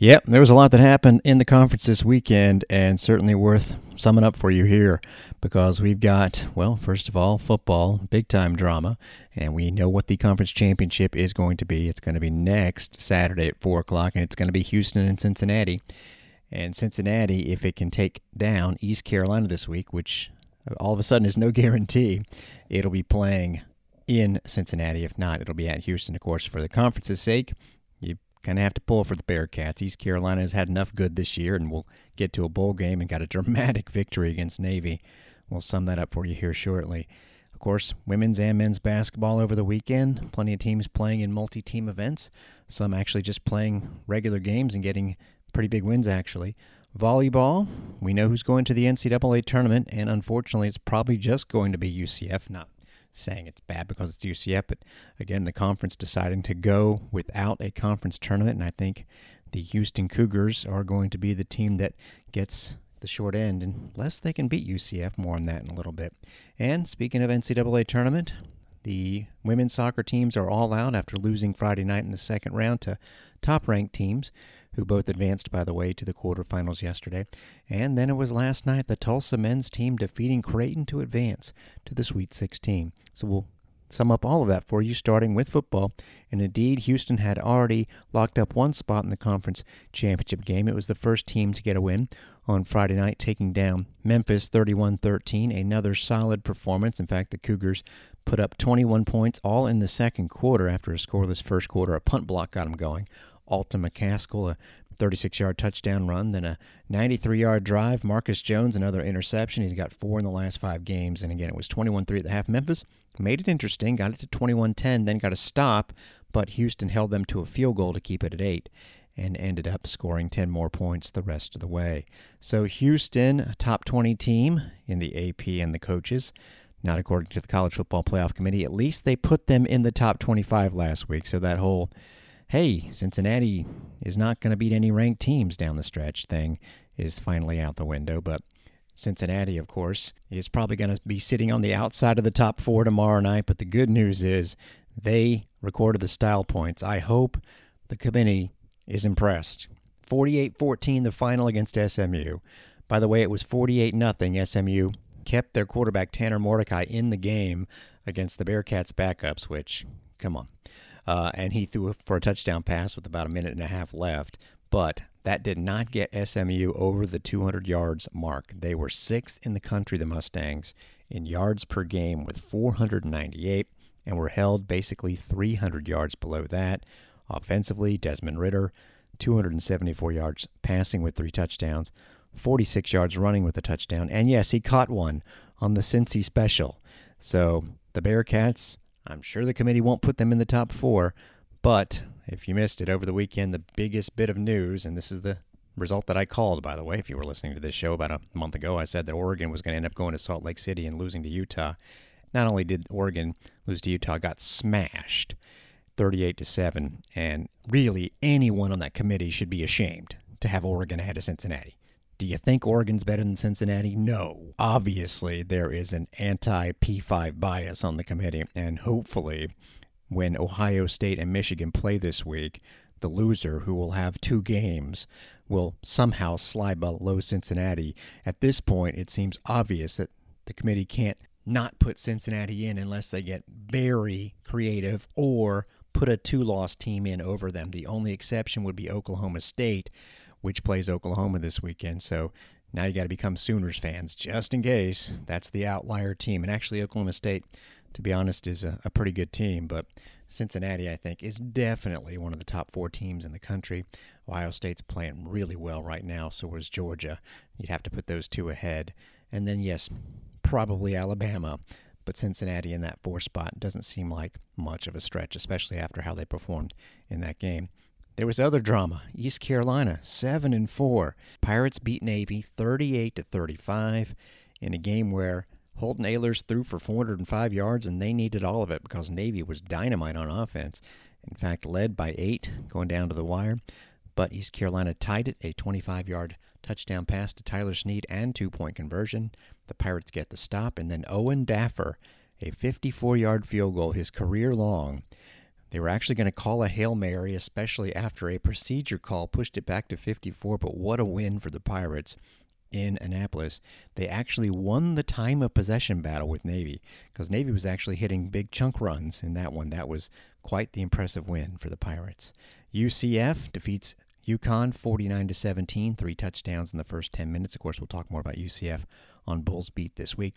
Yep, there was a lot that happened in the conference this weekend, and certainly worth summing up for you here because we've got, well, first of all, football, big time drama, and we know what the conference championship is going to be. It's going to be next Saturday at 4 o'clock, and it's going to be Houston and Cincinnati. And Cincinnati, if it can take down East Carolina this week, which all of a sudden is no guarantee, it'll be playing in Cincinnati. If not, it'll be at Houston, of course, for the conference's sake kind of have to pull for the Bearcats. East Carolina has had enough good this year, and we'll get to a bowl game and got a dramatic victory against Navy. We'll sum that up for you here shortly. Of course, women's and men's basketball over the weekend. Plenty of teams playing in multi team events, some actually just playing regular games and getting pretty big wins, actually. Volleyball, we know who's going to the NCAA tournament, and unfortunately, it's probably just going to be UCF, not saying it's bad because it's UCF, but again, the conference deciding to go without a conference tournament, and I think the Houston Cougars are going to be the team that gets the short end unless they can beat UCF. More on that in a little bit. And speaking of NCAA tournament, the women's soccer teams are all out after losing Friday night in the second round to top ranked teams who both advanced, by the way, to the quarterfinals yesterday. And then it was last night the Tulsa men's team defeating Creighton to advance to the Sweet 16. So we'll sum up all of that for you, starting with football. And indeed, Houston had already locked up one spot in the conference championship game. It was the first team to get a win on Friday night, taking down Memphis 31 13. Another solid performance. In fact, the Cougars put up 21 points all in the second quarter after a scoreless first quarter. A punt block got them going. Alton McCaskill, a 36 yard touchdown run, then a 93 yard drive. Marcus Jones, another interception. He's got four in the last five games. And again, it was 21 3 at the half. Memphis made it interesting, got it to 21 10, then got a stop, but Houston held them to a field goal to keep it at 8 and ended up scoring 10 more points the rest of the way. So, Houston, top 20 team in the AP and the coaches. Not according to the College Football Playoff Committee. At least they put them in the top 25 last week. So, that whole hey, Cincinnati is not going to beat any ranked teams down the stretch thing is finally out the window. But Cincinnati, of course, is probably going to be sitting on the outside of the top four tomorrow night. But the good news is they recorded the style points. I hope the committee is impressed. 48 14, the final against SMU. By the way, it was 48 0. SMU kept their quarterback Tanner Mordecai in the game against the Bearcats backups, which, come on. Uh, and he threw for a touchdown pass with about a minute and a half left. But that did not get SMU over the 200 yards mark. They were sixth in the country, the Mustangs, in yards per game with 498, and were held basically 300 yards below that. Offensively, Desmond Ridder, 274 yards passing with three touchdowns, 46 yards running with a touchdown, and yes, he caught one on the Cincy special. So the Bearcats I'm sure the committee won't put them in the top four, but if you missed it over the weekend, the biggest bit of news, and this is the result that I called, by the way, if you were listening to this show about a month ago, I said that Oregon was going to end up going to Salt Lake City and losing to Utah. Not only did Oregon lose to Utah, got smashed 38 to 7, and really anyone on that committee should be ashamed to have Oregon ahead of Cincinnati. Do you think Oregon's better than Cincinnati? No. Obviously, there is an anti P5 bias on the committee, and hopefully, when Ohio State and Michigan play this week, the loser, who will have two games, will somehow slide below Cincinnati. At this point, it seems obvious that the committee can't not put Cincinnati in unless they get very creative or put a two loss team in over them. The only exception would be Oklahoma State, which plays Oklahoma this weekend. So now you got to become Sooners fans just in case that's the outlier team. And actually, Oklahoma State, to be honest, is a, a pretty good team. But Cincinnati, I think, is definitely one of the top four teams in the country. Ohio State's playing really well right now, so is Georgia. You'd have to put those two ahead. And then, yes, probably Alabama. But Cincinnati in that four spot doesn't seem like much of a stretch, especially after how they performed in that game. There was other drama. East Carolina, 7 and 4. Pirates beat Navy 38 to 35 in a game where Holton Ahlers threw for 405 yards and they needed all of it because Navy was dynamite on offense. In fact, led by 8 going down to the wire, but East Carolina tied it a 25-yard touchdown pass to Tyler Snead and two-point conversion. The Pirates get the stop and then Owen Daffer, a 54-yard field goal, his career long They were actually going to call a Hail Mary, especially after a procedure call pushed it back to 54. But what a win for the Pirates in Annapolis. They actually won the time of possession battle with Navy because Navy was actually hitting big chunk runs in that one. That was quite the impressive win for the Pirates. UCF defeats UConn 49 to 17, three touchdowns in the first 10 minutes. Of course, we'll talk more about UCF on Bulls Beat this week.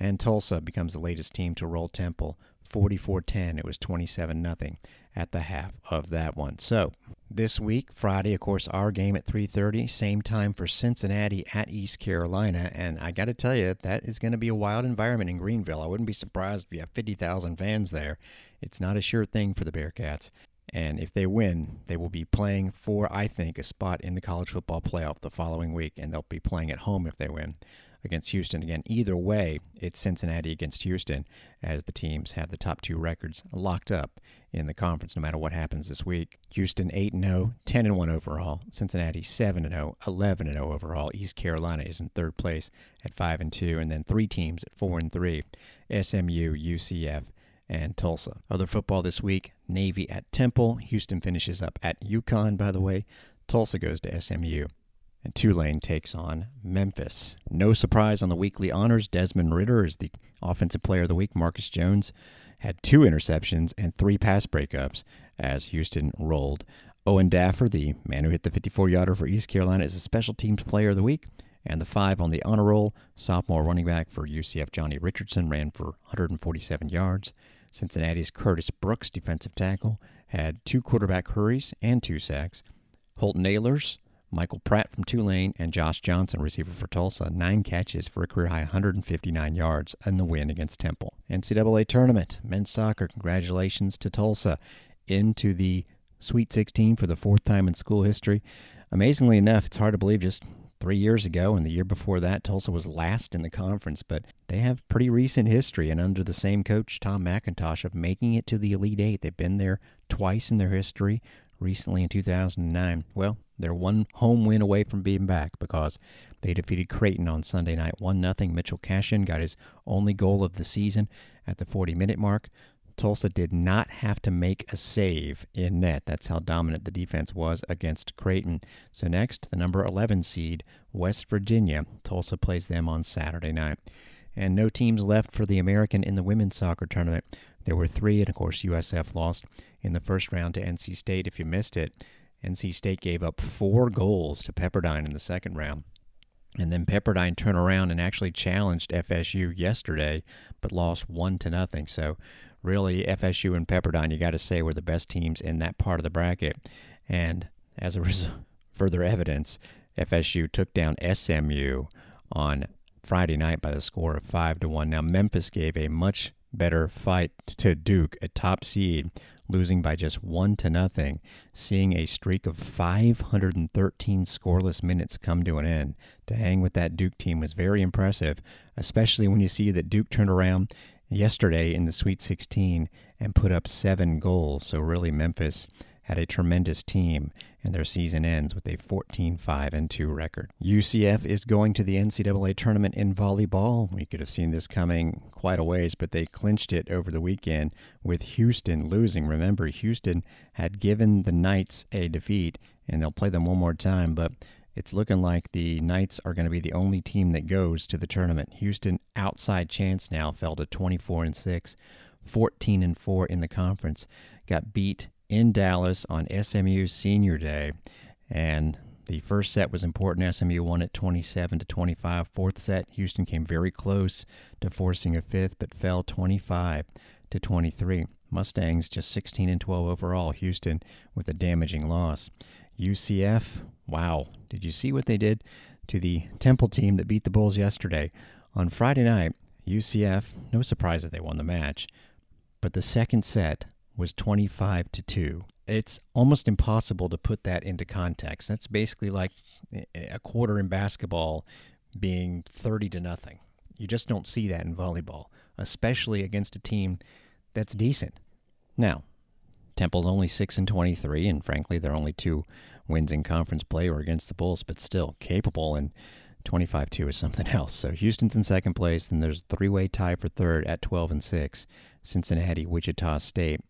And Tulsa becomes the latest team to roll Temple 44-10. It was 27 nothing at the half of that one. So, this week, Friday, of course, our game at 3:30, same time for Cincinnati at East Carolina, and I got to tell you, that is going to be a wild environment in Greenville. I wouldn't be surprised if you have 50,000 fans there. It's not a sure thing for the Bearcats. And if they win, they will be playing for, I think, a spot in the college football playoff the following week, and they'll be playing at home if they win against Houston. Again, either way, it's Cincinnati against Houston as the teams have the top two records locked up in the conference no matter what happens this week. Houston 8 0, 10 1 overall. Cincinnati 7 0, 11 0 overall. East Carolina is in third place at 5 and 2, and then three teams at 4 and 3 SMU, UCF, and Tulsa. Other football this week Navy at Temple. Houston finishes up at UConn, by the way. Tulsa goes to SMU. And Tulane takes on Memphis. No surprise on the weekly honors. Desmond Ridder is the offensive player of the week. Marcus Jones had two interceptions and three pass breakups as Houston rolled. Owen Daffer, the man who hit the 54 yarder for East Carolina, is a special teams player of the week. And the five on the honor roll, sophomore running back for UCF Johnny Richardson ran for 147 yards. Cincinnati's Curtis Brooks, defensive tackle, had two quarterback hurries and two sacks. Holton Ahlers, Michael Pratt from Tulane, and Josh Johnson, receiver for Tulsa, nine catches for a career high 159 yards in the win against Temple. NCAA tournament, men's soccer, congratulations to Tulsa into the Sweet 16 for the fourth time in school history. Amazingly enough, it's hard to believe just three years ago and the year before that, Tulsa was last in the conference, but they have pretty recent history and under the same coach, Tom McIntosh, of making it to the Elite Eight. They've been there twice in their history, recently in 2009. Well, they're one home win away from being back because they defeated Creighton on Sunday night 1 0. Mitchell Cashin got his only goal of the season at the 40 minute mark. Tulsa did not have to make a save in net. That's how dominant the defense was against Creighton. So, next, the number 11 seed, West Virginia. Tulsa plays them on Saturday night. And no teams left for the American in the women's soccer tournament. There were three, and of course, USF lost in the first round to NC State. If you missed it, NC State gave up four goals to Pepperdine in the second round. And then Pepperdine turned around and actually challenged FSU yesterday, but lost one to nothing. So really, FSU and Pepperdine, you got to say, were the best teams in that part of the bracket. And as a result, further evidence, FSU took down SMU on Friday night by the score of five to one. Now Memphis gave a much better fight to Duke, a top seed, losing by just one to nothing, seeing a streak of 513 scoreless minutes come to an end. To hang with that Duke team was very impressive, especially when you see that Duke turned around yesterday in the Sweet 16 and put up seven goals. So really, Memphis had a tremendous team and their season ends with a 14 5 and 2 record. UCF is going to the NCAA tournament in volleyball. We could have seen this coming quite a ways, but they clinched it over the weekend with Houston losing. Remember, Houston had given the Knights a defeat, and they'll play them one more time, but it's looking like the Knights are going to be the only team that goes to the tournament. Houston outside chance now fell to 24 and 6, 14 and 4 in the conference. Got beat in Dallas on SMU's senior day. And the first set was important. SMU won it 27 to 25. Fourth set, Houston came very close to forcing a fifth, but fell 25 to 23. Mustangs just 16 and 12 overall. Houston with a damaging loss. UCF, wow. Did you see what they did to the Temple team that beat the Bulls yesterday? On Friday night, UCF, no surprise that they won the match, but the second set was 25 to 2. It's almost impossible to put that into context. That's basically like a quarter in basketball being 30 to nothing. You just don't see that in volleyball, especially against a team that's decent. Now, Temple's only 6 and 23 and frankly they're only two wins in conference play or against the Bulls, but still capable and 25 2 is something else. So Houston's in second place, and there's a three way tie for third at 12 and 6. Cincinnati, Wichita State,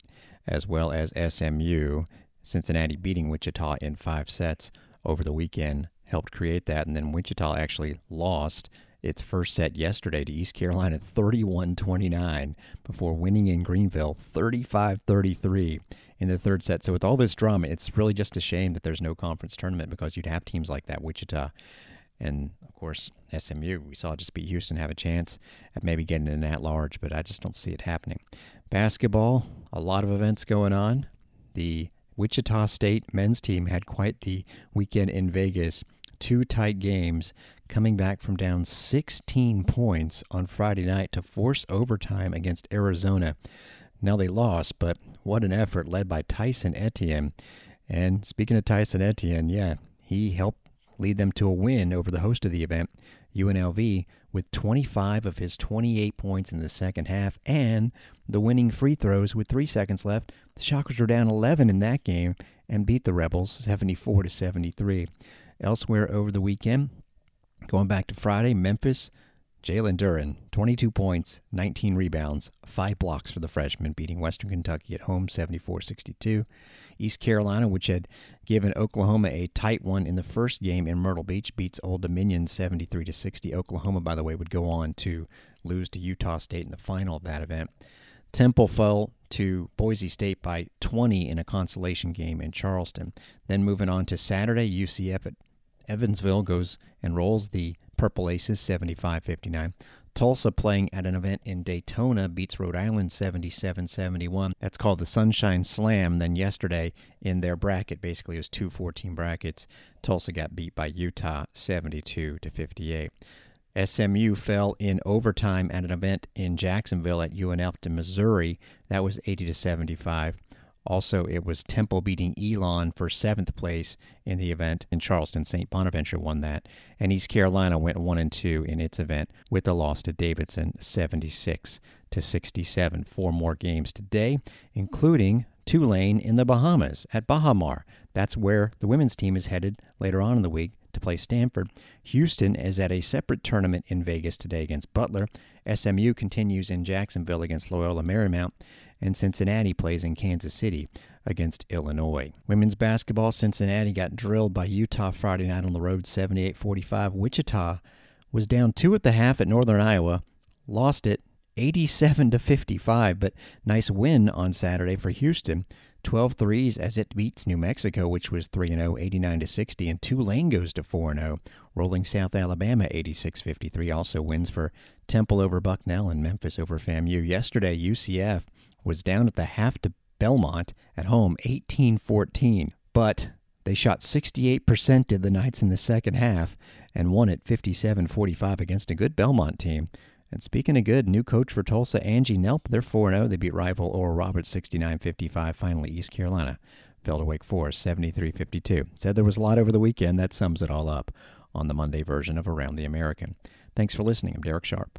as well as SMU. Cincinnati beating Wichita in five sets over the weekend helped create that. And then Wichita actually lost its first set yesterday to East Carolina 31 29 before winning in Greenville 35 33 in the third set. So, with all this drama, it's really just a shame that there's no conference tournament because you'd have teams like that, Wichita. And of course, SMU, we saw just beat Houston have a chance at maybe getting an at large, but I just don't see it happening. Basketball, a lot of events going on. The Wichita State men's team had quite the weekend in Vegas. Two tight games, coming back from down 16 points on Friday night to force overtime against Arizona. Now they lost, but what an effort led by Tyson Etienne. And speaking of Tyson Etienne, yeah, he helped lead them to a win over the host of the event, UNLV, with 25 of his 28 points in the second half and the winning free throws with three seconds left. The Shockers were down 11 in that game and beat the Rebels 74 to 73. Elsewhere over the weekend, going back to Friday, Memphis Jalen Duren, 22 points, 19 rebounds, 5 blocks for the freshman, beating Western Kentucky at home 74 62. East Carolina, which had given Oklahoma a tight one in the first game in Myrtle Beach, beats Old Dominion 73 60. Oklahoma, by the way, would go on to lose to Utah State in the final of that event. Temple fell to Boise State by 20 in a consolation game in Charleston. Then moving on to Saturday, UCF at Evansville goes and rolls the Purple Aces 75 59. Tulsa playing at an event in Daytona beats Rhode Island 77 71. That's called the Sunshine Slam. Then yesterday in their bracket, basically it was two 14 brackets, Tulsa got beat by Utah 72 to 58. SMU fell in overtime at an event in Jacksonville at UNF to Missouri. That was 80 to 75. Also, it was Temple beating Elon for seventh place in the event in Charleston. St. Bonaventure won that, and East Carolina went one and two in its event with the loss to Davidson, 76 to 67. Four more games today, including Tulane in the Bahamas at Baha Mar. That's where the women's team is headed later on in the week to play Stanford. Houston is at a separate tournament in Vegas today against Butler. SMU continues in Jacksonville against Loyola Marymount and Cincinnati plays in Kansas City against Illinois. Women's basketball, Cincinnati got drilled by Utah Friday night on the road 78 45. Wichita was down two at the half at Northern Iowa, lost it 87 to 55, but nice win on Saturday for Houston. 12 threes as it beats New Mexico, which was 3 0, 89 to 60, and Tulane goes to 4 0, rolling South Alabama 86 53. Also wins for Temple over Bucknell and Memphis over FAMU. Yesterday, UCF was down at the half to Belmont at home 18-14, but they shot 68% of the Knights in the second half and won at 57-45 against a good Belmont team. And speaking of good, new coach for Tulsa, Angie Nelp, they're 4-0. They beat rival Oral Roberts 69-55. Finally, East Carolina fell to Wake Forest 73-52. Said there was a lot over the weekend. That sums it all up on the Monday version of Around the American. Thanks for listening. I'm Derek Sharp.